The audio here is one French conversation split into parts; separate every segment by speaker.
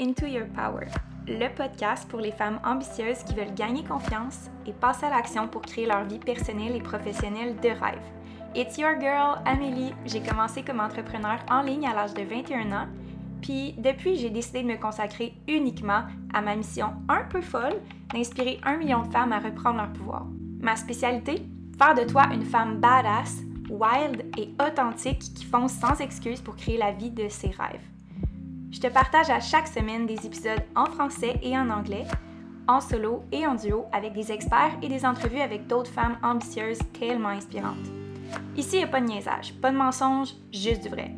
Speaker 1: Into Your Power, le podcast pour les femmes ambitieuses qui veulent gagner confiance et passer à l'action pour créer leur vie personnelle et professionnelle de rêve. It's your girl, Amélie. J'ai commencé comme entrepreneur en ligne à l'âge de 21 ans, puis depuis, j'ai décidé de me consacrer uniquement à ma mission un peu folle d'inspirer un million de femmes à reprendre leur pouvoir. Ma spécialité? Faire de toi une femme badass, wild et authentique qui fonce sans excuse pour créer la vie de ses rêves. Je te partage à chaque semaine des épisodes en français et en anglais, en solo et en duo avec des experts et des entrevues avec d'autres femmes ambitieuses tellement inspirantes. Ici, il n'y a pas de niaisage, pas de mensonge, juste du vrai.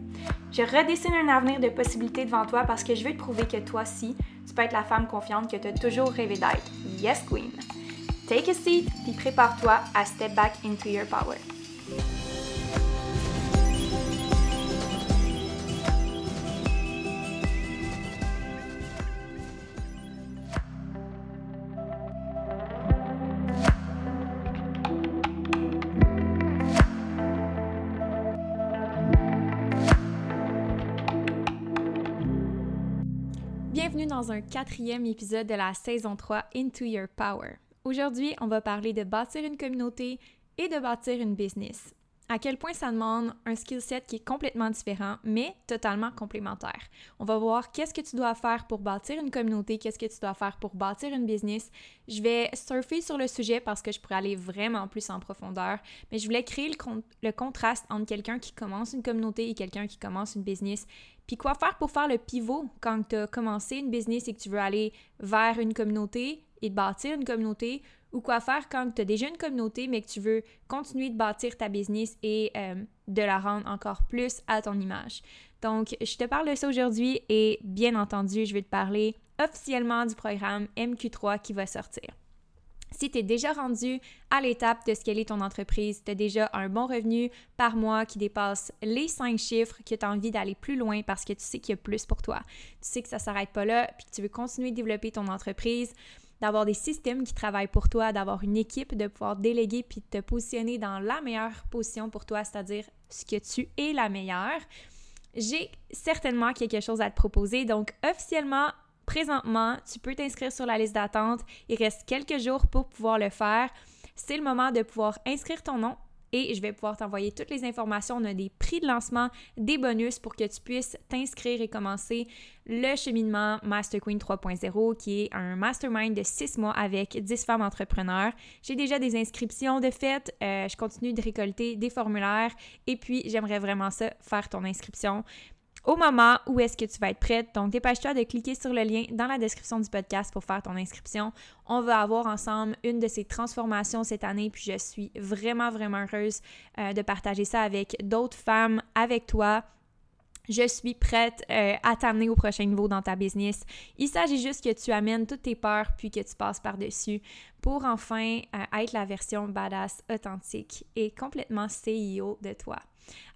Speaker 1: Je redessine un avenir de possibilités devant toi parce que je veux te prouver que toi aussi, tu peux être la femme confiante que tu as toujours rêvé d'être. Yes, Queen! Take a seat, puis prépare-toi à step back into your power. Dans un quatrième épisode de la saison 3 Into Your Power. Aujourd'hui, on va parler de bâtir une communauté et de bâtir une business. À quel point ça demande un skill set qui est complètement différent, mais totalement complémentaire. On va voir qu'est-ce que tu dois faire pour bâtir une communauté, qu'est-ce que tu dois faire pour bâtir une business. Je vais surfer sur le sujet parce que je pourrais aller vraiment plus en profondeur, mais je voulais créer le, contraste entre quelqu'un qui commence une communauté et quelqu'un qui commence une business. Puis quoi faire pour faire le pivot quand tu as commencé une business et que tu veux aller vers une communauté et bâtir une communauté? Ou quoi faire quand tu as déjà une communauté mais que tu veux continuer de bâtir ta business et euh, de la rendre encore plus à ton image. Donc, je te parle de ça aujourd'hui et bien entendu, je vais te parler officiellement du programme MQ3 qui va sortir. Si tu es déjà rendu à l'étape de scaler ton entreprise, tu as déjà un bon revenu par mois qui dépasse les cinq chiffres, que tu as envie d'aller plus loin parce que tu sais qu'il y a plus pour toi. Tu sais que ça ne s'arrête pas là, puis que tu veux continuer de développer ton entreprise, d'avoir des systèmes qui travaillent pour toi, d'avoir une équipe, de pouvoir déléguer puis te positionner dans la meilleure position pour toi, c'est-à-dire ce que tu es la meilleure. J'ai certainement quelque chose à te proposer. Donc, officiellement, présentement, tu peux t'inscrire sur la liste d'attente. Il reste quelques jours pour pouvoir le faire. C'est le moment de pouvoir inscrire ton nom et je vais pouvoir t'envoyer toutes les informations. On a des prix de lancement, des bonus pour que tu puisses t'inscrire et commencer le cheminement Master Queen 3.0 qui est un mastermind de six mois avec 10 femmes entrepreneurs. J'ai déjà des inscriptions de fait, euh, je continue de récolter des formulaires et puis j'aimerais vraiment ça faire ton inscription au moment où est-ce que tu vas être prête. Donc, dépêche-toi de cliquer sur le lien dans la description du podcast pour faire ton inscription. On va avoir ensemble une de ces transformations cette année, puis je suis vraiment, vraiment heureuse euh, de partager ça avec d'autres femmes, avec toi. Je suis prête euh, à t'amener au prochain niveau dans ta business. Il s'agit juste que tu amènes toutes tes peurs puis que tu passes par-dessus pour enfin euh, être la version badass, authentique et complètement CEO de toi.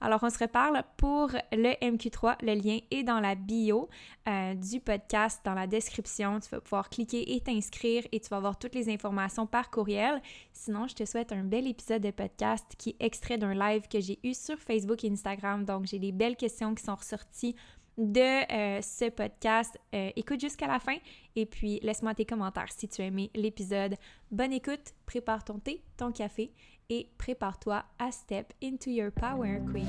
Speaker 1: Alors, on se reparle pour le MQ3. Le lien est dans la bio euh, du podcast, dans la description. Tu vas pouvoir cliquer et t'inscrire et tu vas avoir toutes les informations par courriel. Sinon, je te souhaite un bel épisode de podcast qui est extrait d'un live que j'ai eu sur Facebook et Instagram. Donc, j'ai des belles questions qui sont ressorties de euh, ce podcast. Euh, écoute jusqu'à la fin et puis laisse-moi tes commentaires si tu as aimé l'épisode. Bonne écoute, prépare ton thé, ton café et prépare-toi à step into your power, Queen.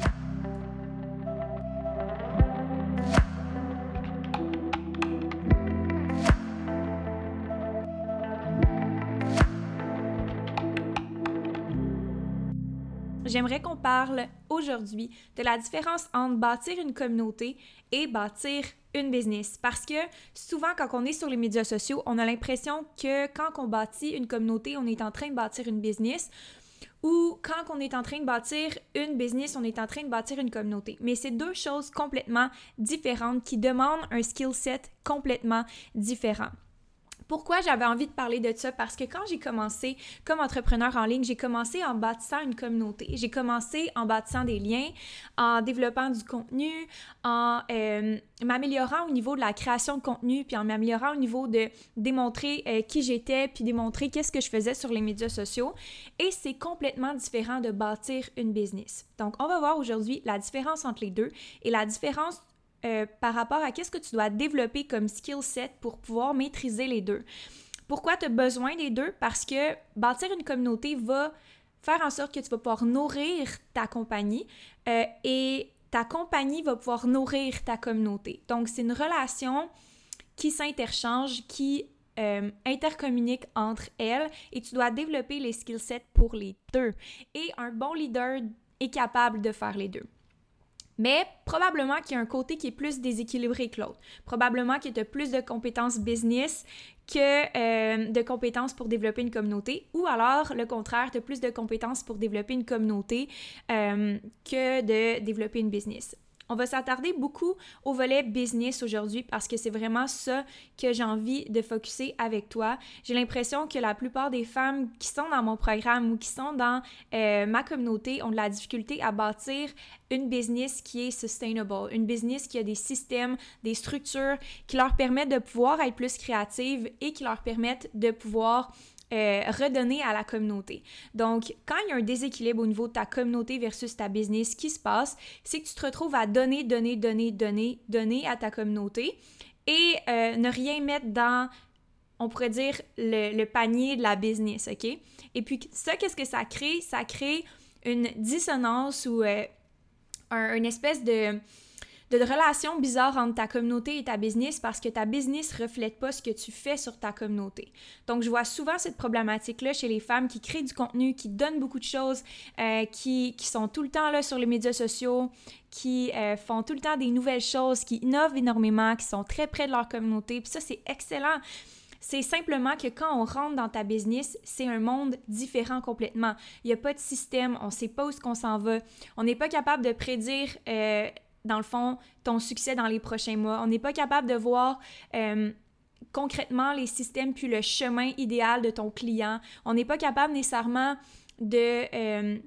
Speaker 1: J'aimerais qu'on parle aujourd'hui de la différence entre bâtir une communauté et bâtir une business. Parce que souvent, quand on est sur les médias sociaux, on a l'impression que quand on bâtit une communauté, on est en train de bâtir une business ou quand on est en train de bâtir une business, on est en train de bâtir une communauté. Mais c'est deux choses complètement différentes qui demandent un skill set complètement différent. Pourquoi j'avais envie de parler de ça? Parce que quand j'ai commencé comme entrepreneur en ligne, j'ai commencé en bâtissant une communauté. J'ai commencé en bâtissant des liens, en développant du contenu, en euh, m'améliorant au niveau de la création de contenu, puis en m'améliorant au niveau de démontrer euh, qui j'étais, puis démontrer qu'est-ce que je faisais sur les médias sociaux. Et c'est complètement différent de bâtir une business. Donc, on va voir aujourd'hui la différence entre les deux et la différence euh, par rapport à qu'est-ce que tu dois développer comme skill set pour pouvoir maîtriser les deux. Pourquoi tu as besoin des deux? Parce que bâtir une communauté va faire en sorte que tu vas pouvoir nourrir ta compagnie euh, et ta compagnie va pouvoir nourrir ta communauté. Donc, c'est une relation qui s'interchange, qui euh, intercommunique entre elles et tu dois développer les skill sets pour les deux. Et un bon leader est capable de faire les deux. Mais probablement qu'il y a un côté qui est plus déséquilibré que l'autre. Probablement que tu as plus de compétences business que euh, de compétences pour développer une communauté. Ou alors, le contraire, tu as plus de compétences pour développer une communauté euh, que de développer une business. On va s'attarder beaucoup au volet business aujourd'hui parce que c'est vraiment ça que j'ai envie de focuser avec toi. J'ai l'impression que la plupart des femmes qui sont dans mon programme ou qui sont dans euh, ma communauté ont de la difficulté à bâtir une business qui est sustainable, une business qui a des systèmes, des structures qui leur permettent de pouvoir être plus créatives et qui leur permettent de pouvoir euh, redonner à la communauté. Donc, quand il y a un déséquilibre au niveau de ta communauté versus ta business, ce qui se passe, c'est que tu te retrouves à donner, donner, donner, donner, donner à ta communauté et euh, ne rien mettre dans, on pourrait dire, le, panier de la business, OK? Et puis, ça, qu'est-ce que ça crée? Ça crée une dissonance ou euh, une espèce de de relations bizarres entre ta communauté et ta business parce que ta business reflète pas ce que tu fais sur ta communauté. Donc, je vois souvent cette problématique-là chez les femmes qui créent du contenu, qui donnent beaucoup de choses, euh, qui, qui, sont tout le temps là sur les médias sociaux, qui euh, font tout le temps des nouvelles choses, qui innovent énormément, qui sont très près de leur communauté. Puis ça, c'est excellent. C'est simplement que quand on rentre dans ta business, c'est un monde différent complètement. Il n'y a pas de système, on ne sait pas où est-ce qu'on s'en va. On n'est pas capable de prédire euh, dans le fond, ton succès dans les prochains mois. On n'est pas capable de voir euh, concrètement les systèmes puis le chemin idéal de ton client. On n'est pas capable nécessairement de... Euh,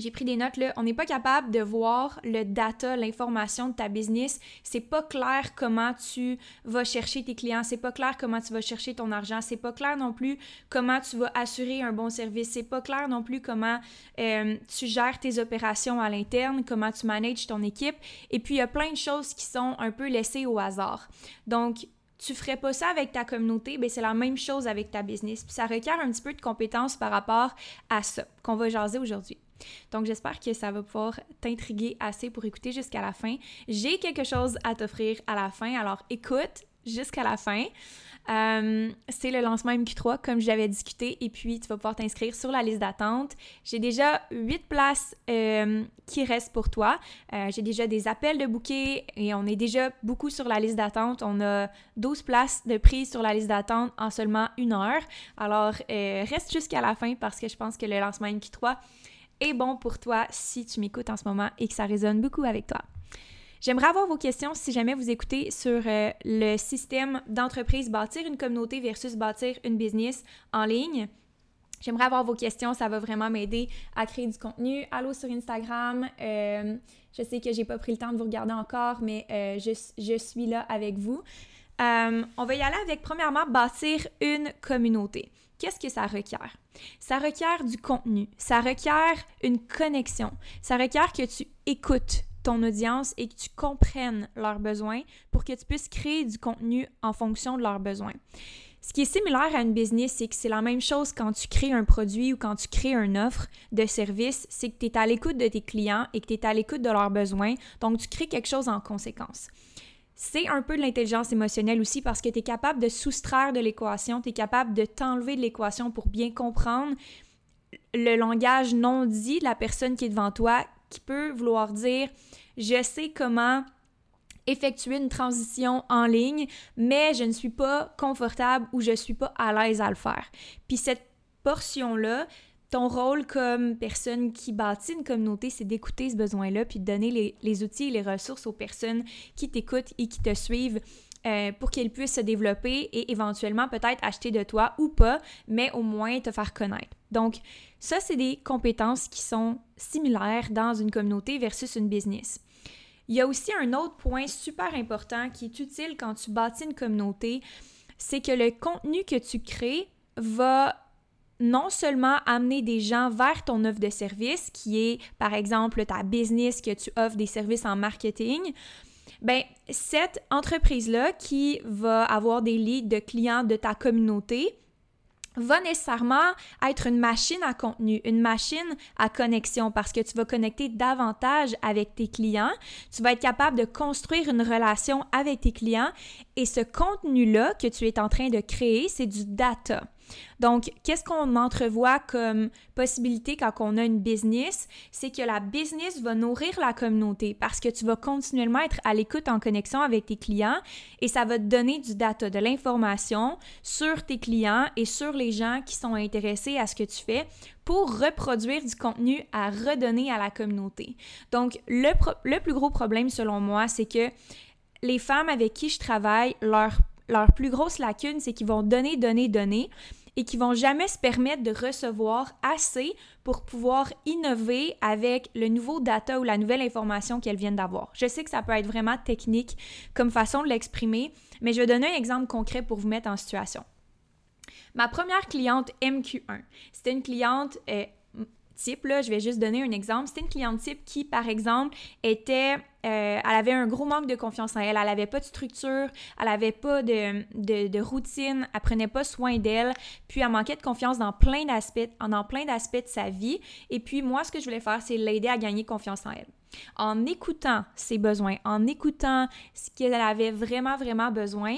Speaker 1: j'ai pris des notes là, on n'est pas capable de voir le data, l'information de ta business. C'est pas clair comment tu vas chercher tes clients, c'est pas clair comment tu vas chercher ton argent, c'est pas clair non plus comment tu vas assurer un bon service, c'est pas clair non plus comment euh, tu gères tes opérations à l'interne, comment tu manages ton équipe. Et puis il y a plein de choses qui sont un peu laissées au hasard. Donc tu ferais pas ça avec ta communauté, ben c'est la même chose avec ta business. Puis ça requiert un petit peu de compétences par rapport à ça qu'on va jaser aujourd'hui. Donc, j'espère que ça va pouvoir t'intriguer assez pour écouter jusqu'à la fin. J'ai quelque chose à t'offrir à la fin, alors écoute jusqu'à la fin. Euh, c'est le lancement MQ3, comme j'avais discuté, et puis tu vas pouvoir t'inscrire sur la liste d'attente. J'ai déjà 8 places euh, qui restent pour toi. Euh, j'ai déjà des appels de bouquets et on est déjà beaucoup sur la liste d'attente. On a 12 places de prise sur la liste d'attente en seulement une heure. Alors, reste jusqu'à la fin parce que je pense que le lancement MQ3 est bon pour toi si tu m'écoutes en ce moment et que ça résonne beaucoup avec toi. J'aimerais avoir vos questions si jamais vous écoutez sur euh, le système d'entreprise bâtir une communauté versus bâtir une business en ligne. J'aimerais avoir vos questions, ça va vraiment m'aider à créer du contenu. Allô sur Instagram. Euh, je sais que j'ai pas pris le temps de vous regarder encore, mais euh, je, je, suis là avec vous. on va y aller avec premièrement bâtir une communauté. Qu'est-ce que ça requiert? Ça requiert du contenu, ça requiert une connexion, ça requiert que tu écoutes ton audience et que tu comprennes leurs besoins pour que tu puisses créer du contenu en fonction de leurs besoins. Ce qui est similaire à une business, c'est que c'est la même chose quand tu crées un produit ou quand tu crées une offre de service, c'est que tu es à l'écoute de tes clients et que tu es à l'écoute de leurs besoins, donc tu crées quelque chose en conséquence c'est un peu de l'intelligence émotionnelle aussi parce que tu es capable de soustraire de l'équation, tu es capable de t'enlever de l'équation pour bien comprendre le langage non dit de la personne qui est devant toi qui peut vouloir dire je sais comment effectuer une transition en ligne, mais je ne suis pas confortable ou je ne suis pas à l'aise à le faire. Puis cette portion-là, ton rôle comme personne qui bâtit une communauté, c'est d'écouter ce besoin-là, puis de donner les, outils et les ressources aux personnes qui t'écoutent et qui te suivent euh, pour qu'elles puissent se développer et éventuellement peut-être acheter de toi ou pas, mais au moins te faire connaître. Donc, ça, c'est des compétences qui sont similaires dans une communauté versus une business. Il y a aussi un autre point super important qui est utile quand tu bâtis une communauté, c'est que le contenu que tu crées va non seulement amener des gens vers ton offre de service, qui est par exemple ta business que tu offres des services en marketing, ben cette entreprise-là qui va avoir des leads de clients de ta communauté va nécessairement être une machine à contenu, une machine à connexion parce que tu vas connecter davantage avec tes clients, tu vas être capable de construire une relation avec tes clients et ce contenu-là que tu es en train de créer, c'est du data. Donc, qu'est-ce qu'on entrevoit comme possibilité quand on a une business? C'est que la business va nourrir la communauté parce que tu vas continuellement être à l'écoute en connexion avec tes clients et ça va te donner du data, de l'information sur tes clients et sur les gens qui sont intéressés à ce que tu fais pour reproduire du contenu à redonner à la communauté. Donc, le, plus gros problème selon moi, c'est que les femmes avec qui je travaille, leur, leur plus grosse lacune, c'est qu'ils vont donner, donner, donner, et qui vont jamais se permettre de recevoir assez pour pouvoir innover avec le nouveau data ou la nouvelle information qu'elles viennent d'avoir. Je sais que ça peut être vraiment technique comme façon de l'exprimer, mais je vais donner un exemple concret pour vous mettre en situation. Ma première cliente MQ1, c'était une cliente euh, type, là, je vais juste donner un exemple. C'était une cliente type qui, par exemple, était, euh, elle avait un gros manque de confiance en elle, elle n'avait pas de structure, elle n'avait pas de, de, routine, elle prenait pas soin d'elle, puis elle manquait de confiance dans plein d'aspects, dans plein d'aspects de sa vie. Et puis moi, ce que je voulais faire, c'est l'aider à gagner confiance en elle. En écoutant ses besoins, en écoutant ce qu'elle avait vraiment, vraiment besoin,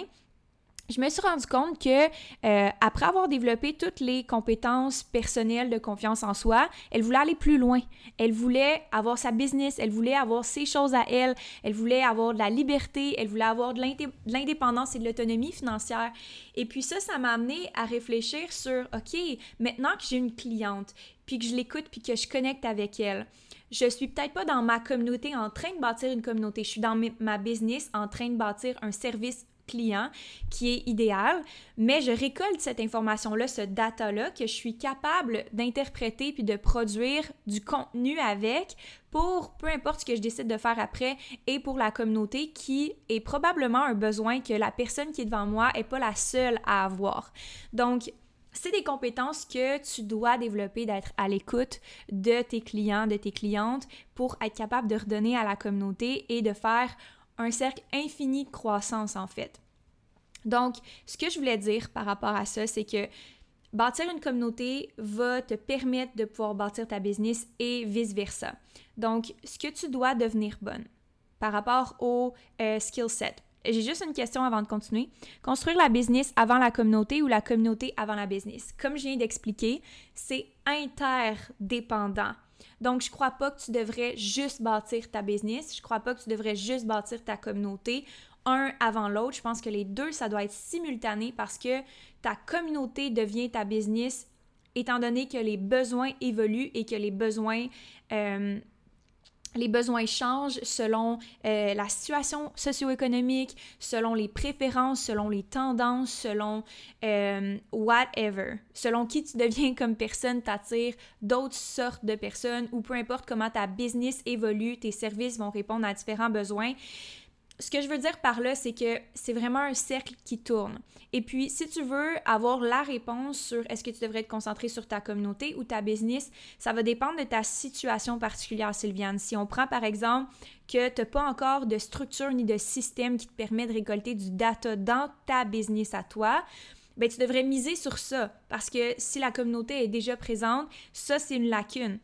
Speaker 1: je me suis rendu compte que euh, après avoir développé toutes les compétences personnelles de confiance en soi, elle voulait aller plus loin. Elle voulait avoir sa business, elle voulait avoir ses choses à elle, elle voulait avoir de la liberté, elle voulait avoir de l'indépendance et de l'autonomie financière. Et puis ça, ça m'a amené à réfléchir sur, OK, maintenant que j'ai une cliente, puis que je l'écoute, puis que je connecte avec elle, je suis peut-être pas dans ma communauté en train de bâtir une communauté, je suis dans ma business en train de bâtir un service client qui est idéal, mais je récolte cette information-là, ce data-là, que je suis capable d'interpréter puis de produire du contenu avec pour peu importe ce que je décide de faire après et pour la communauté qui est probablement un besoin que la personne qui est devant moi n'est pas la seule à avoir. Donc, c'est des compétences que tu dois développer d'être à l'écoute de tes clients, de tes clientes pour être capable de redonner à la communauté et de faire un cercle infini de croissance en fait. Donc, ce que je voulais dire par rapport à ça, c'est que bâtir une communauté va te permettre de pouvoir bâtir ta business et vice-versa. Donc, ce que tu dois devenir bonne par rapport au euh, skill set. J'ai juste une question avant de continuer. Construire la business avant la communauté ou la communauté avant la business? Comme je viens d'expliquer, c'est interdépendant. Donc, je crois pas que tu devrais juste bâtir ta business. Je crois pas que tu devrais juste bâtir ta communauté un avant l'autre. Je pense que les deux, ça doit être simultané parce que ta communauté devient ta business étant donné que les besoins évoluent et que les besoins euh, les besoins changent selon euh, la situation socio-économique, selon les préférences, selon les tendances, selon euh, whatever. Selon qui tu deviens comme personne, t'attires d'autres sortes de personnes ou peu importe comment ta business évolue, tes services vont répondre à différents besoins ce que je veux dire par là, c'est que c'est vraiment un cercle qui tourne. Et puis, si tu veux avoir la réponse sur est-ce que tu devrais te concentrer sur ta communauté ou ta business, ça va dépendre de ta situation particulière, Sylviane. Si on prend par exemple que tu n'as pas encore de structure ni de système qui te permet de récolter du data dans ta business à toi, ben tu devrais miser sur ça parce que si la communauté est déjà présente, ça c'est une lacune.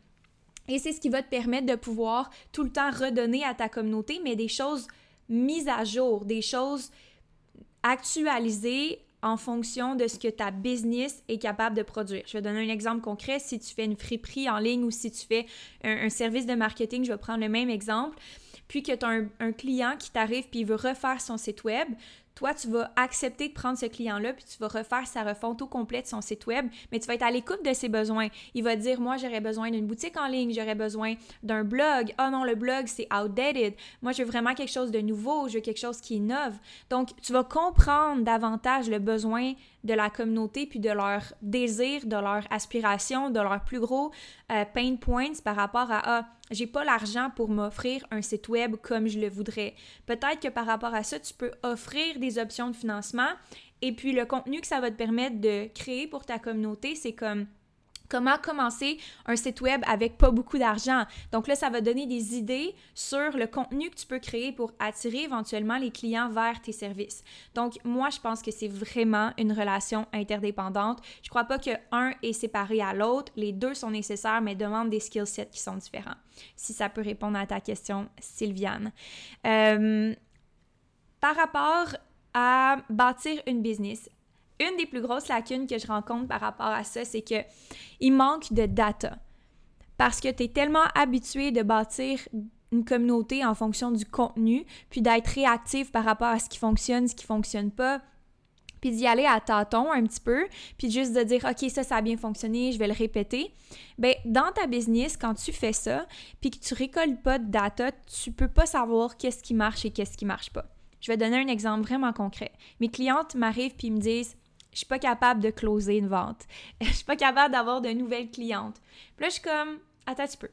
Speaker 1: Et c'est ce qui va te permettre de pouvoir tout le temps redonner à ta communauté, mais des choses mise à jour, des choses actualisées en fonction de ce que ta business est capable de produire. Je vais donner un exemple concret. Si tu fais une friperie en ligne ou si tu fais un, service de marketing, je vais prendre le même exemple, puis que tu as un, client qui t'arrive puis il veut refaire son site web, toi, tu vas accepter de prendre ce client-là, puis tu vas refaire sa refonte au complet de son site web, mais tu vas être à l'écoute de ses besoins. Il va dire, moi, j'aurais besoin d'une boutique en ligne, j'aurais besoin d'un blog. Oh non, le blog, c'est outdated. Moi, je veux vraiment quelque chose de nouveau, je veux quelque chose qui innove. Donc, tu vas comprendre davantage le besoin de la communauté, puis de leur désir, de leur aspiration, de leur plus gros euh, pain points par rapport à ah, j'ai pas l'argent pour m'offrir un site web comme je le voudrais. Peut-être que par rapport à ça, tu peux offrir des options de financement et puis le contenu que ça va te permettre de créer pour ta communauté, c'est comme Comment commencer un site web avec pas beaucoup d'argent? Donc là, ça va donner des idées sur le contenu que tu peux créer pour attirer éventuellement les clients vers tes services. Donc moi, je pense que c'est vraiment une relation interdépendante. Je crois pas que un est séparé à l'autre. Les deux sont nécessaires, mais demandent des skill sets qui sont différents. Si ça peut répondre à ta question, Sylviane. Euh, par rapport à bâtir une business, une des plus grosses lacunes que je rencontre par rapport à ça, c'est que il manque de data. Parce que tu es tellement habitué de bâtir une communauté en fonction du contenu, puis d'être réactif par rapport à ce qui fonctionne, ce qui fonctionne pas, puis d'y aller à tâtons un petit peu, puis juste de dire OK, ça ça a bien fonctionné, je vais le répéter. Ben dans ta business quand tu fais ça, puis que tu récoltes pas de data, tu peux pas savoir qu'est-ce qui marche et qu'est-ce qui marche pas. Je vais donner un exemple vraiment concret. Mes clientes m'arrivent puis me disent suis pas capable de closer une vente. Je suis pas capable d'avoir de nouvelles clientes. Puis là, je suis comme, attends un petit peu.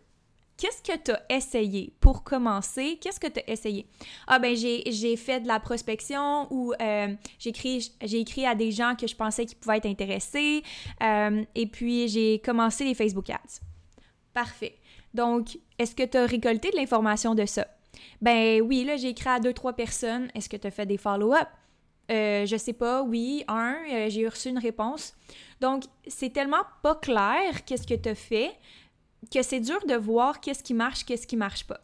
Speaker 1: Qu'est-ce que tu as essayé pour commencer? Qu'est-ce que tu as essayé? Ah ben j'ai fait de la prospection ou euh, j'ai écrit, écrit à des gens que je pensais qu'ils pouvaient être intéressés euh, et puis j'ai commencé les Facebook Ads. Parfait. Donc, est-ce que tu as récolté de l'information de ça? Ben oui, là j'ai écrit à deux, trois personnes. Est-ce que tu as fait des follow-up? Euh, je sais pas, oui, un, euh, j'ai reçu une réponse. Donc, c'est tellement pas clair qu'est-ce que tu fait que c'est dur de voir qu'est-ce qui marche, qu'est-ce qui marche pas.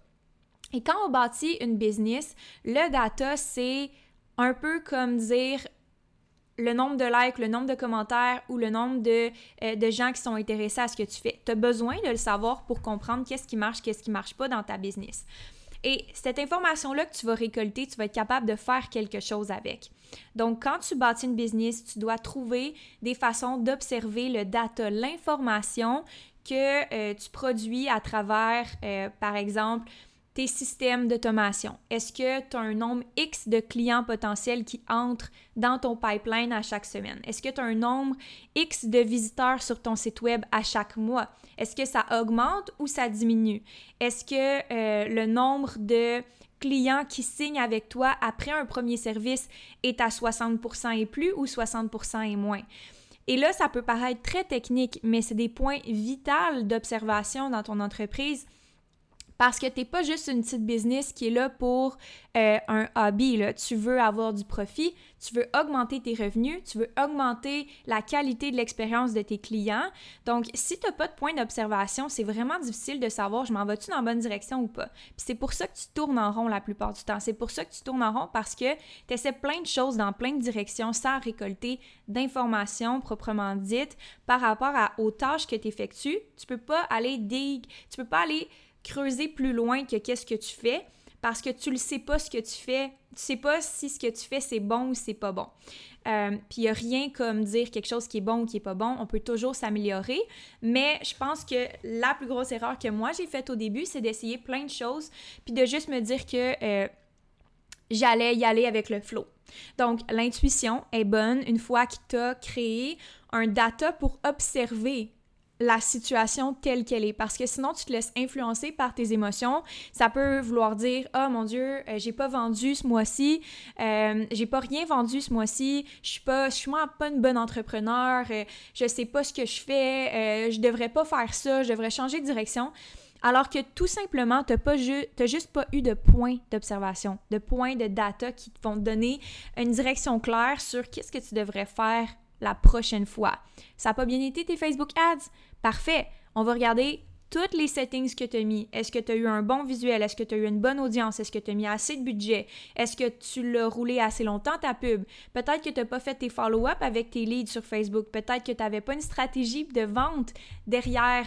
Speaker 1: Et quand on bâtit une business, le data, c'est un peu comme dire le nombre de likes, le nombre de commentaires ou le nombre de, euh, de gens qui sont intéressés à ce que tu fais. Tu as besoin de le savoir pour comprendre qu'est-ce qui marche, qu'est-ce qui marche pas dans ta business. Et cette information-là que tu vas récolter, tu vas être capable de faire quelque chose avec. Donc, quand tu bâtis une business, tu dois trouver des façons d'observer le data, l'information que euh, tu produis à travers, euh, par exemple, tes systèmes d'automation? Est-ce que tu as un nombre X de clients potentiels qui entrent dans ton pipeline à chaque semaine? Est-ce que tu as un nombre X de visiteurs sur ton site web à chaque mois? Est-ce que ça augmente ou ça diminue? Est-ce que euh, le nombre de clients qui signent avec toi après un premier service est à 60% et plus ou 60% et moins? Et là, ça peut paraître très technique, mais c'est des points vitaux d'observation dans ton entreprise parce que tu n'es pas juste une petite business qui est là pour euh, un hobby. Là. Tu veux avoir du profit, tu veux augmenter tes revenus, tu veux augmenter la qualité de l'expérience de tes clients. Donc, si tu n'as pas de point d'observation, c'est vraiment difficile de savoir je m'en vais-tu dans la bonne direction ou pas? Puis c'est pour ça que tu tournes en rond la plupart du temps. C'est pour ça que tu tournes en rond parce que tu essaies plein de choses dans plein de directions sans récolter d'informations proprement dites par rapport à, aux tâches que tu effectues. Tu peux pas aller dig, tu peux pas aller creuser plus loin que qu'est-ce que tu fais parce que tu ne sais pas ce que tu fais, tu sais pas si ce que tu fais c'est bon ou c'est pas bon. Euh, puis il n'y a rien comme dire quelque chose qui est bon ou qui est pas bon, on peut toujours s'améliorer, mais je pense que la plus grosse erreur que moi j'ai faite au début, c'est d'essayer plein de choses, puis de juste me dire que euh, j'allais y aller avec le flow. Donc l'intuition est bonne une fois que tu as créé un data pour observer la situation telle qu'elle est. Parce que sinon tu te laisses influencer par tes émotions. Ça peut vouloir dire oh mon dieu euh, j'ai pas vendu ce mois-ci. Euh, j'ai pas rien vendu ce mois-ci. Je suis pas je suis pas une bonne entrepreneur. Euh, je sais pas ce que je fais. Je devrais pas faire ça. Je devrais changer de direction alors que tout simplement, tu n'as juste pas eu de points d'observation, de points de data qui vont donner une direction claire sur qu'est-ce que tu devrais faire la prochaine fois. Ça n'a pas bien été tes Facebook Ads? Parfait. On va regarder toutes les settings que tu as mis. Est-ce que tu as eu un bon visuel? Est-ce que tu as eu une bonne audience? Est-ce que tu as mis assez de budget? Est-ce que tu l'as roulé assez longtemps ta pub? Peut-être que tu n'as pas fait tes follow-up avec tes leads sur Facebook. Peut-être que tu n'avais pas une stratégie de vente derrière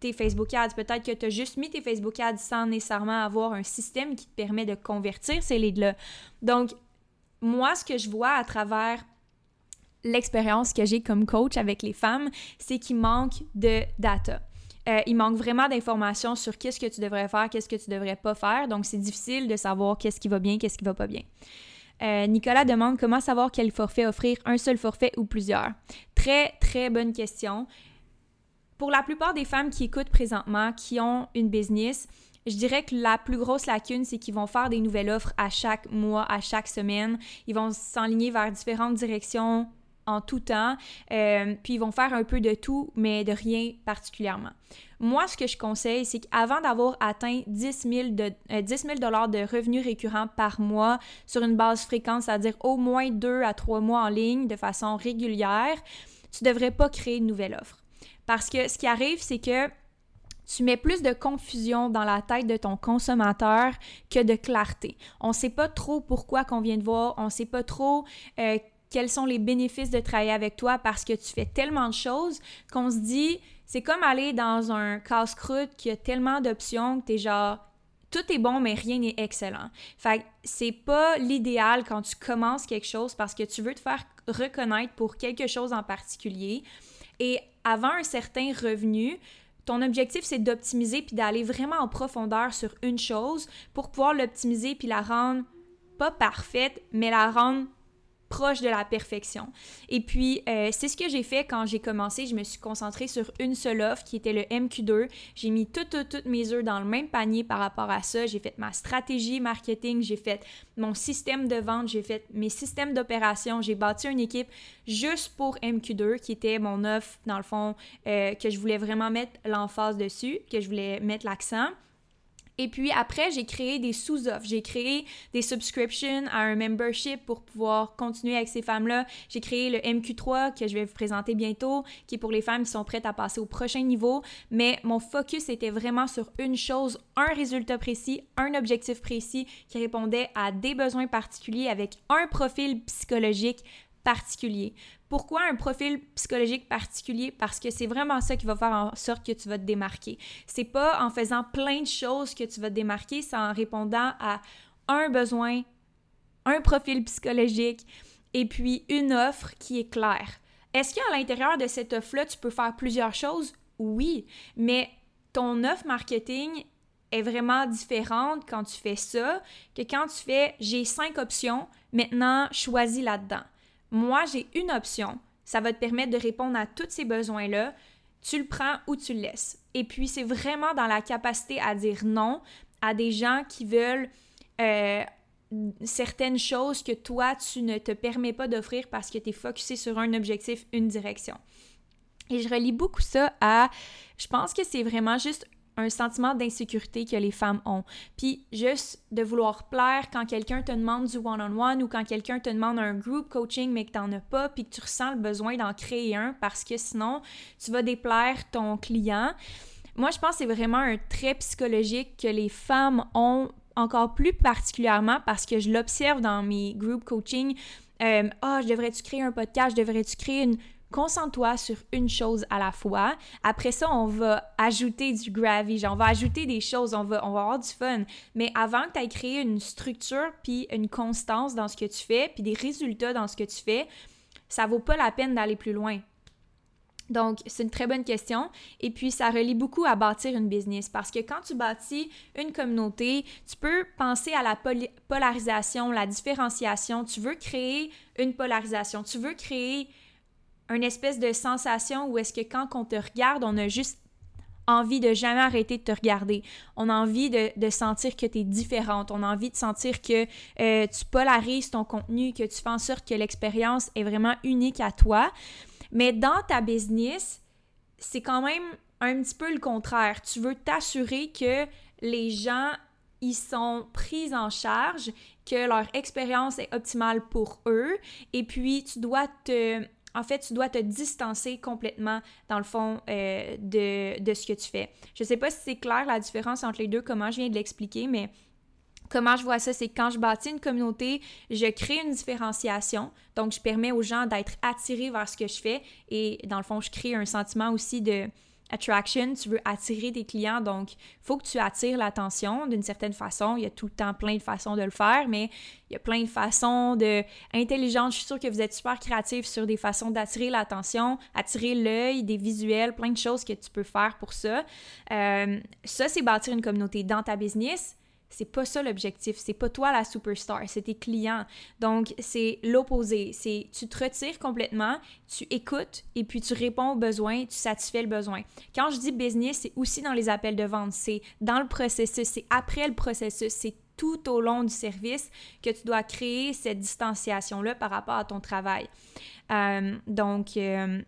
Speaker 1: tes Facebook Ads. Peut-être que tu as juste mis tes Facebook Ads sans nécessairement avoir un système qui te permet de convertir ces leads-là. Donc, moi, ce que je vois à travers l'expérience que j'ai comme coach avec les femmes, c'est qu'il manque de data. Euh, il manque vraiment d'informations sur qu'est-ce que tu devrais faire, qu'est-ce que tu devrais pas faire. Donc, c'est difficile de savoir qu'est-ce qui va bien, qu'est-ce qui va pas bien. Euh, Nicolas demande comment savoir quel forfait offrir, un seul forfait ou plusieurs. Très, très bonne question. Pour la plupart des femmes qui écoutent présentement, qui ont une business, je dirais que la plus grosse lacune, c'est qu'ils vont faire des nouvelles offres à chaque mois, à chaque semaine. Ils vont s'enligner vers différentes directions en tout temps, euh, puis ils vont faire un peu de tout, mais de rien particulièrement. Moi, ce que je conseille, c'est qu'avant d'avoir atteint 10 000, de, euh, de revenus récurrents par mois sur une base fréquente, c'est-à-dire au moins 2 à 3 mois en ligne de façon régulière, tu ne devrais pas créer une nouvelle offre. Parce que ce qui arrive, c'est que tu mets plus de confusion dans la tête de ton consommateur que de clarté. On ne sait pas trop pourquoi qu'on vient de voir, on ne sait pas trop euh, quels sont les bénéfices de travailler avec toi parce que tu fais tellement de choses qu'on se dit, c'est comme aller dans un casse-croûte qui a tellement d'options que tu es genre, tout est bon, mais rien n'est excellent. Fait que c'est pas l'idéal quand tu commences quelque chose parce que tu veux te faire reconnaître pour quelque chose en particulier. Et avant un certain revenu, ton objectif, c'est d'optimiser puis d'aller vraiment en profondeur sur une chose pour pouvoir l'optimiser puis la rendre pas parfaite, mais la rendre proche de la perfection. Et puis, euh, c'est ce que j'ai fait quand j'ai commencé. Je me suis concentrée sur une seule offre qui était le MQ2. J'ai mis toutes, mes œufs dans le même panier par rapport à ça. J'ai fait ma stratégie marketing, j'ai fait mon système de vente, j'ai fait mes systèmes d'opération, j'ai bâti une équipe juste pour MQ2 qui était mon offre, dans le fond, euh, que je voulais vraiment mettre l'emphase dessus, que je voulais mettre l'accent. Et puis après, j'ai créé des sous-offres. J'ai créé des subscriptions à un membership pour pouvoir continuer avec ces femmes-là. J'ai créé le MQ3 que je vais vous présenter bientôt, qui est pour les femmes qui sont prêtes à passer au prochain niveau. Mais mon focus était vraiment sur une chose, un résultat précis, un objectif précis qui répondait à des besoins particuliers avec un profil psychologique particulier. Pourquoi un profil psychologique particulier? Parce que c'est vraiment ça qui va faire en sorte que tu vas te démarquer. C'est pas en faisant plein de choses que tu vas te démarquer, c'est en répondant à un besoin, un profil psychologique et puis une offre qui est claire. Est-ce qu'à l'intérieur de cette offre-là, tu peux faire plusieurs choses? Oui, mais ton offre marketing est vraiment différente quand tu fais ça que quand tu fais j'ai cinq options, maintenant choisis là-dedans. Moi, j'ai une option. Ça va te permettre de répondre à tous ces besoins-là. Tu le prends ou tu le laisses. Et puis, c'est vraiment dans la capacité à dire non à des gens qui veulent euh, certaines choses que toi, tu ne te permets pas d'offrir parce que tu es focusé sur un objectif, une direction. Et je relis beaucoup ça à, je pense que c'est vraiment juste un sentiment d'insécurité que les femmes ont. Puis juste de vouloir plaire quand quelqu'un te demande du one-on-one ou quand quelqu'un te demande un group coaching mais que tu n'en as pas puis que tu ressens le besoin d'en créer un parce que sinon tu vas déplaire ton client. Moi, je pense que c'est vraiment un trait psychologique que les femmes ont encore plus particulièrement parce que je l'observe dans mes group coaching. Euh, ah, oh, je devrais-tu créer un podcast? Devrais-tu créer une concentre-toi sur une chose à la fois. Après ça, on va ajouter du gravy, on va ajouter des choses, on va, on va avoir du fun. Mais avant que tu aies créé une structure, puis une constance dans ce que tu fais, puis des résultats dans ce que tu fais, ça vaut pas la peine d'aller plus loin. Donc, c'est une très bonne question. Et puis, ça relie beaucoup à bâtir une business parce que quand tu bâtis une communauté, tu peux penser à la polarisation, la différenciation. Tu veux créer une polarisation. Tu veux créer une espèce de sensation où est-ce que quand on te regarde, on a juste envie de jamais arrêter de te regarder. On a envie de, sentir que tu es différente. On a envie de sentir que euh, tu polarises ton contenu, que tu fais en sorte que l'expérience est vraiment unique à toi. Mais dans ta business, c'est quand même un petit peu le contraire. Tu veux t'assurer que les gens ils sont pris en charge, que leur expérience est optimale pour eux, et puis tu dois te en fait, tu dois te distancer complètement, dans le fond, euh, de, ce que tu fais. Je ne sais pas si c'est clair la différence entre les deux, comment je viens de l'expliquer, mais comment je vois ça, c'est quand je bâtis une communauté, je crée une différenciation. Donc, je permets aux gens d'être attirés vers ce que je fais et, dans le fond, je crée un sentiment aussi de attraction, tu veux attirer des clients, donc il faut que tu attires l'attention d'une certaine façon. Il y a tout le temps plein de façons de le faire, mais il y a plein de façons de intelligentes. Je suis sûre que vous êtes super créatifs sur des façons d'attirer l'attention, attirer l'œil, des visuels, plein de choses que tu peux faire pour ça. Euh, ça, c'est bâtir une communauté dans ta business. C'est pas ça l'objectif. C'est pas toi la superstar, c'est tes clients. Donc, c'est l'opposé. C'est tu te retires complètement, tu écoutes et puis tu réponds aux besoins, tu satisfais le besoin. Quand je dis business, c'est aussi dans les appels de vente, c'est dans le processus, c'est après le processus, c'est tout au long du service que tu dois créer cette distanciation-là par rapport à ton travail. Euh, donc, euh,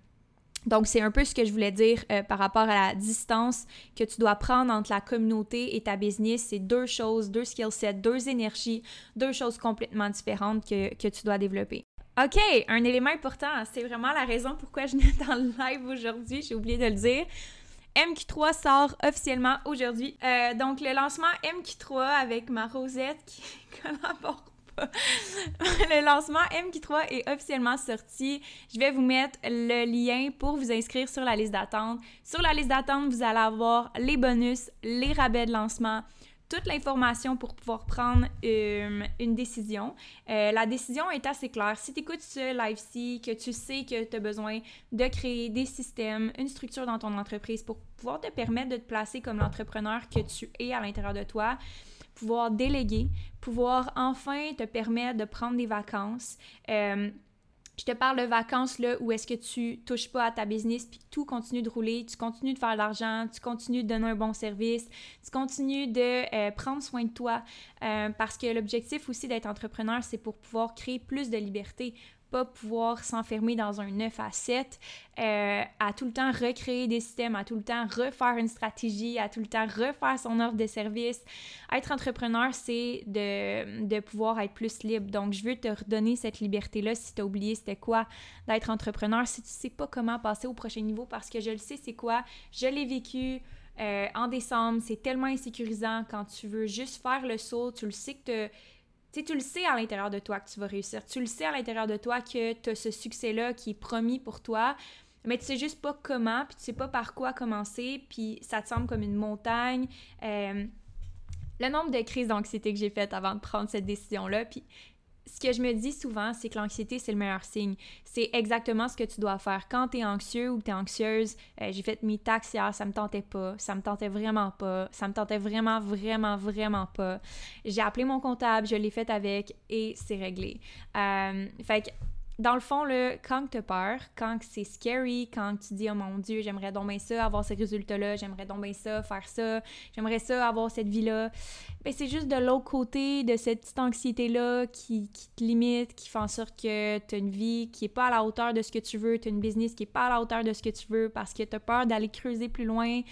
Speaker 1: donc, c'est un peu ce que je voulais dire euh, par rapport à la distance que tu dois prendre entre la communauté et ta business. C'est deux choses, deux skill sets, deux énergies, deux choses complètement différentes que, que tu dois développer. OK, un élément important, c'est vraiment la raison pourquoi je viens dans le live aujourd'hui, j'ai oublié de le dire. MQ3 sort officiellement aujourd'hui. Euh, donc, le lancement MQ3 avec ma Rosette qui collabore le lancement MQ3 est officiellement sorti. Je vais vous mettre le lien pour vous inscrire sur la liste d'attente. Sur la liste d'attente, vous allez avoir les bonus, les rabais de lancement, toute l'information pour pouvoir prendre euh, une décision. Euh, la décision est assez claire. Si tu écoutes ce live-ci, que tu sais que tu as besoin de créer des systèmes, une structure dans ton entreprise pour pouvoir te permettre de te placer comme l'entrepreneur que tu es à l'intérieur de toi, pouvoir déléguer, pouvoir enfin te permettre de prendre des vacances. Euh, je te parle de vacances là où est-ce que tu touches pas à ta business puis tout continue de rouler, tu continues de faire de l'argent, tu continues de donner un bon service, tu continues de euh, prendre soin de toi euh, parce que l'objectif aussi d'être entrepreneur, c'est pour pouvoir créer plus de liberté, pas pouvoir s'enfermer dans un 9 à 7, euh, à tout le temps recréer des systèmes, à tout le temps refaire une stratégie, à tout le temps refaire son offre de service. Être entrepreneur, c'est de, de pouvoir être plus libre. Donc, je veux te redonner cette liberté-là si tu as oublié c'était quoi d'être entrepreneur, si tu sais pas comment passer au prochain niveau, parce que je le sais c'est quoi, je l'ai vécu. Euh, en décembre, c'est tellement insécurisant quand tu veux juste faire le saut, tu le sais que tu le sais à l'intérieur de toi que tu vas réussir. Tu le sais à l'intérieur de toi que tu as ce succès-là qui est promis pour toi, mais tu sais juste pas comment, puis tu sais pas par quoi commencer, puis ça te semble comme une montagne. Euh, le nombre de crises d'anxiété que j'ai faites avant de prendre cette décision-là, puis ce que je me dis souvent, c'est que l'anxiété, c'est le meilleur signe. C'est exactement ce que tu dois faire. Quand tu es anxieux ou tu es anxieuse, euh, j'ai fait mes taxes hier, ça me tentait pas, ça me tentait vraiment pas, ça me tentait vraiment, vraiment, vraiment pas. J'ai appelé mon comptable, je l'ai fait avec et c'est réglé. Euh, fait que dans le fond, là, quand tu as peur, quand c'est scary, quand tu dis Oh mon Dieu, j'aimerais donc ça, avoir ces résultats-là, j'aimerais donc ça, faire ça, j'aimerais ça, avoir cette vie-là, ben c'est juste de l'autre côté de cette petite anxiété-là qui, qui, te limite, qui fait en sorte que tu as une vie qui est pas à la hauteur de ce que tu veux, tu as une business qui est pas à la hauteur de ce que tu veux parce que tu as peur d'aller creuser plus loin.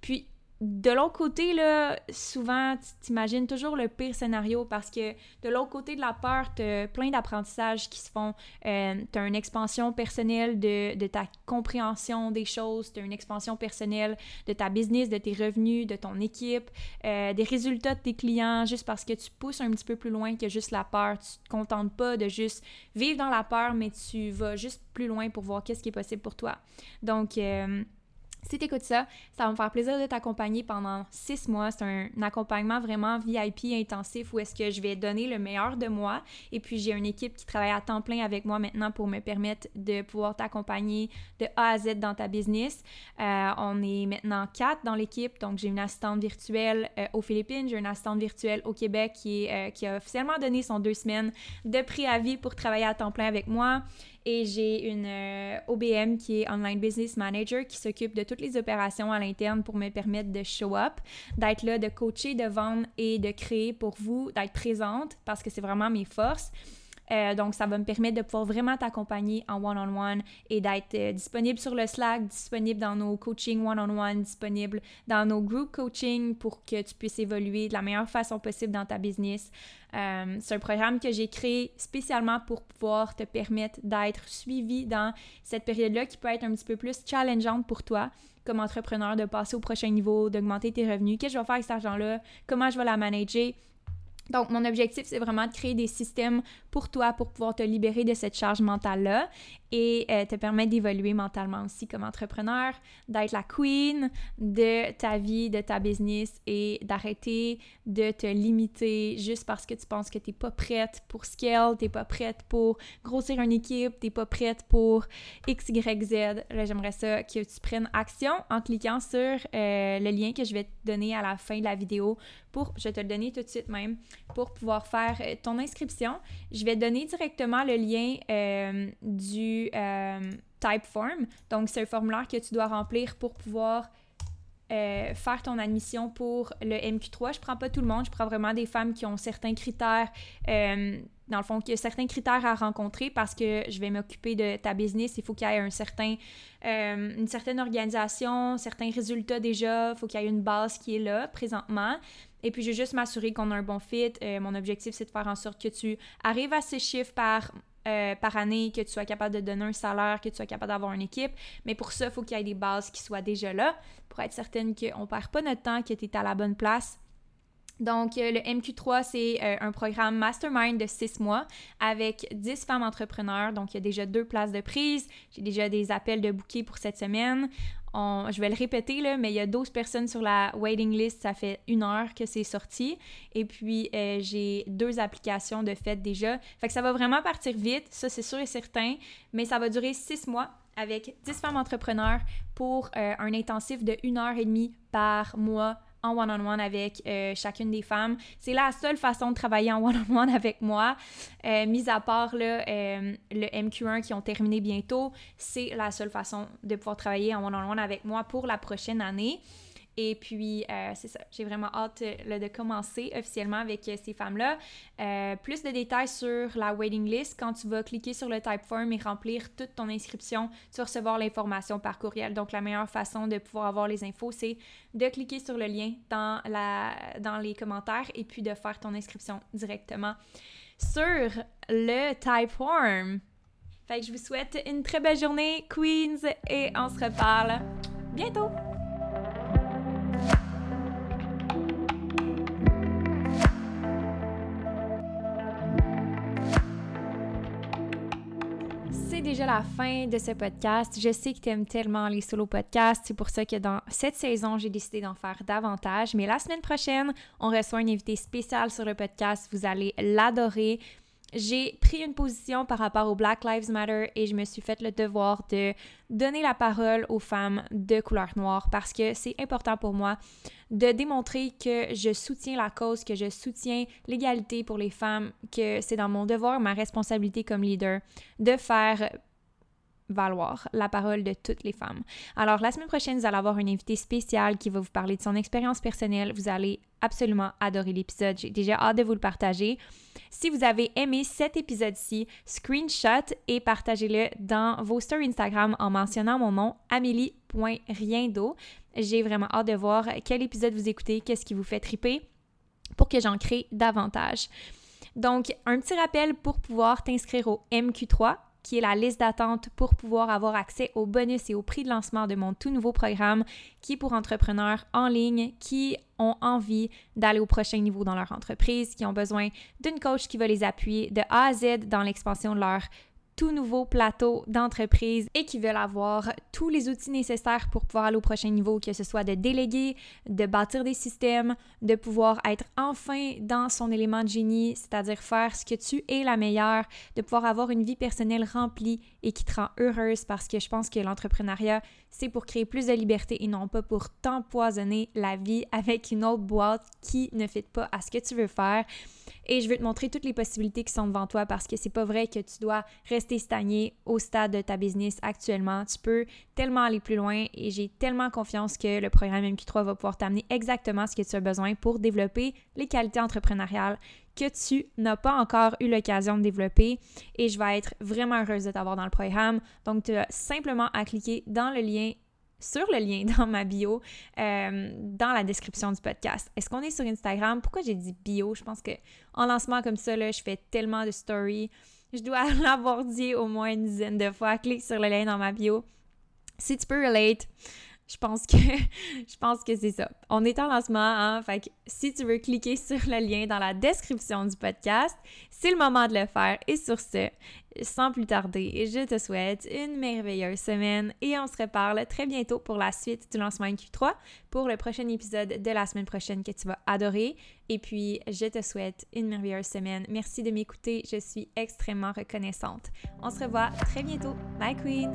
Speaker 1: Puis de l'autre côté, là, souvent, tu t'imagines toujours le pire scénario parce que de l'autre côté de la peur, tu as plein d'apprentissages qui se font. Euh, tu as une expansion personnelle de, ta compréhension des choses, tu as une expansion personnelle de ta business, de tes revenus, de ton équipe, euh, des résultats de tes clients, juste parce que tu pousses un petit peu plus loin que juste la peur. Tu te contentes pas de juste vivre dans la peur, mais tu vas juste plus loin pour voir qu'est-ce qui est possible pour toi. Donc, euh, si tu écoutes ça, ça va me faire plaisir de t'accompagner pendant six mois. C'est un, accompagnement vraiment VIP intensif où est-ce que je vais donner le meilleur de moi. Et puis j'ai une équipe qui travaille à temps plein avec moi maintenant pour me permettre de pouvoir t'accompagner de A à Z dans ta business. Euh, on est maintenant quatre dans l'équipe, donc j'ai une assistante virtuelle euh, aux Philippines, j'ai une assistante virtuelle au Québec qui, euh, qui a officiellement donné son deux semaines de préavis pour travailler à temps plein avec moi. Et j'ai une euh, OBM qui est Online Business Manager qui s'occupe de toutes les opérations à l'interne pour me permettre de show up, d'être là, de coacher, de vendre et de créer pour vous, d'être présente parce que c'est vraiment mes forces. Euh, donc, ça va me permettre de pouvoir vraiment t'accompagner en one-on-one et d'être euh, disponible sur le Slack, disponible dans nos coachings one-on-one, disponible dans nos group coaching pour que tu puisses évoluer de la meilleure façon possible dans ta business. Euh, c'est un programme que j'ai créé spécialement pour pouvoir te permettre d'être suivi dans cette période-là qui peut être un petit peu plus challengeante pour toi comme entrepreneur, de passer au prochain niveau, d'augmenter tes revenus. Qu'est-ce que je vais faire avec cet argent-là? Comment je vais la manager? Donc, mon objectif, c'est vraiment de créer des systèmes pour toi pour pouvoir te libérer de cette charge mentale-là et euh, te permettre d'évoluer mentalement aussi comme entrepreneur, d'être la queen de ta vie, de ta business et d'arrêter de te limiter juste parce que tu penses que tu n'es pas prête pour scale, tu n'es pas prête pour grossir une équipe, tu n'es pas prête pour X, Y, Z. J'aimerais ça que tu prennes action en cliquant sur euh, le lien que je vais te donner à la fin de la vidéo je vais te le donner tout de suite même, pour pouvoir faire euh, ton inscription. Je vais donner directement le lien du euh, Typeform. Donc, c'est un formulaire que tu dois remplir pour pouvoir euh, faire ton admission pour le MQ3. Je prends pas tout le monde, je prends vraiment des femmes qui ont certains critères, euh, dans le fond, qui ont certains critères à rencontrer parce que je vais m'occuper de ta business. Il faut qu'il y ait un certain, euh, une certaine organisation, certains résultats déjà. Il faut qu'il y ait une base qui est là présentement. Et puis, je vais juste m'assurer qu'on a un bon fit. mon objectif, c'est de faire en sorte que tu arrives à ces chiffres par euh, par année, que tu sois capable de donner un salaire, que tu sois capable d'avoir une équipe. Mais pour ça, il faut qu'il y ait des bases qui soient déjà là pour être certaine qu'on ne perd pas notre temps, que tu es à la bonne place. Donc, euh, le MQ3, c'est euh, un programme mastermind de six mois avec 10 femmes entrepreneurs. Donc, il y a déjà deux places de prise. J'ai déjà des appels de bouquets pour cette semaine je vais le répéter, là, mais il y a 12 personnes sur la waiting list. Ça fait une heure que c'est sorti. Et puis, euh, j'ai deux applications de fait déjà. Fait que ça va vraiment partir vite, ça c'est sûr et certain. Mais ça va durer six mois avec 10 femmes entrepreneurs pour euh, un intensif de une heure et demie par mois en one-on-one avec euh, chacune des femmes. C'est la seule façon de travailler en one-on-one avec moi, euh, mis à part euh, le MQ1 qui ont terminé bientôt. C'est la seule façon de pouvoir travailler en one-on-one avec moi pour la prochaine année. Et puis, euh, c'est ça, j'ai vraiment hâte euh, de commencer officiellement avec euh, ces femmes-là. plus de détails sur la waiting list. Quand tu vas cliquer sur le type form et remplir toute ton inscription, tu vas recevoir l'information par courriel. Donc, la meilleure façon de pouvoir avoir les infos, c'est de cliquer sur le lien dans, la, dans les commentaires et puis de faire ton inscription directement sur le type form. Fait que je vous souhaite une très belle journée, Queens, et on se reparle bientôt! La fin de ce podcast. Je sais que tu aimes tellement les solo podcasts. C'est pour ça que dans cette saison, j'ai décidé d'en faire davantage. Mais la semaine prochaine, on reçoit un invité spécial sur le podcast. Vous allez l'adorer j'ai pris une position par rapport au Black Lives Matter et je me suis fait le devoir de donner la parole aux femmes de couleur noire parce que c'est important pour moi de démontrer que je soutiens la cause, que je soutiens l'égalité pour les femmes, que c'est dans mon devoir, ma responsabilité comme leader de faire valoir la parole de toutes les femmes. Alors, la semaine prochaine, vous allez avoir une invitée spéciale qui va vous parler de son expérience personnelle. Vous allez absolument adorer l'épisode. J'ai déjà hâte de vous le partager. Si vous avez aimé cet épisode-ci, screenshot et partagez-le dans vos stories Instagram en mentionnant mon nom, amélie.riendo. J'ai vraiment hâte de voir quel épisode vous écoutez, qu'est-ce qui vous fait triper pour que j'en crée davantage. Donc, un petit rappel pour pouvoir t'inscrire au MQ3, qui est la liste d'attente pour pouvoir avoir accès aux bonus et au prix de lancement de mon tout nouveau programme qui est pour entrepreneurs en ligne qui ont envie d'aller au prochain niveau dans leur entreprise, qui ont besoin d'une coach qui va les appuyer de A à Z dans l'expansion de leur tout nouveau plateau d'entreprise et qui veulent avoir tous les outils nécessaires pour pouvoir aller au prochain niveau, que ce soit de déléguer, de bâtir des systèmes, de pouvoir être enfin dans son élément de génie, c'est-à-dire faire ce que tu es la meilleure, de pouvoir avoir une vie personnelle remplie et qui te rend heureuse parce que je pense que l'entrepreneuriat, c'est pour créer plus de liberté et non pas pour t'empoisonner la vie avec une autre boîte qui ne fit pas à ce que tu veux faire. Et je veux te montrer toutes les possibilités qui sont devant toi parce que c'est pas vrai que tu dois rester stagné au stade de ta business actuellement. Tu peux tellement aller plus loin et j'ai tellement confiance que le programme MQ3 va pouvoir t'amener exactement ce que tu as besoin pour développer les qualités entrepreneuriales que tu n'as pas encore eu l'occasion de développer et je vais être vraiment heureuse de t'avoir dans le programme. Donc, tu as simplement à cliquer dans le lien sur le lien dans ma bio, euh, dans la description du podcast. Est-ce qu'on est sur Instagram? Pourquoi j'ai dit bio? Je pense que en lancement comme ça, là, je fais tellement de stories. Je dois l'avoir dit au moins une dizaine de fois. Clique sur le lien dans ma bio. Si tu peux relate, je pense que je pense que c'est ça. On est en lancement, hein? Si tu veux cliquer sur le lien dans la description du podcast, c'est le moment de le faire. Et sur ce, sans plus tarder, je te souhaite une merveilleuse semaine et on se reparle très bientôt pour la suite du lancement Q3 pour le prochain épisode de la semaine prochaine que tu vas adorer. Et puis, je te souhaite une merveilleuse semaine. Merci de m'écouter. Je suis extrêmement reconnaissante. On se revoit très bientôt. Bye Queen!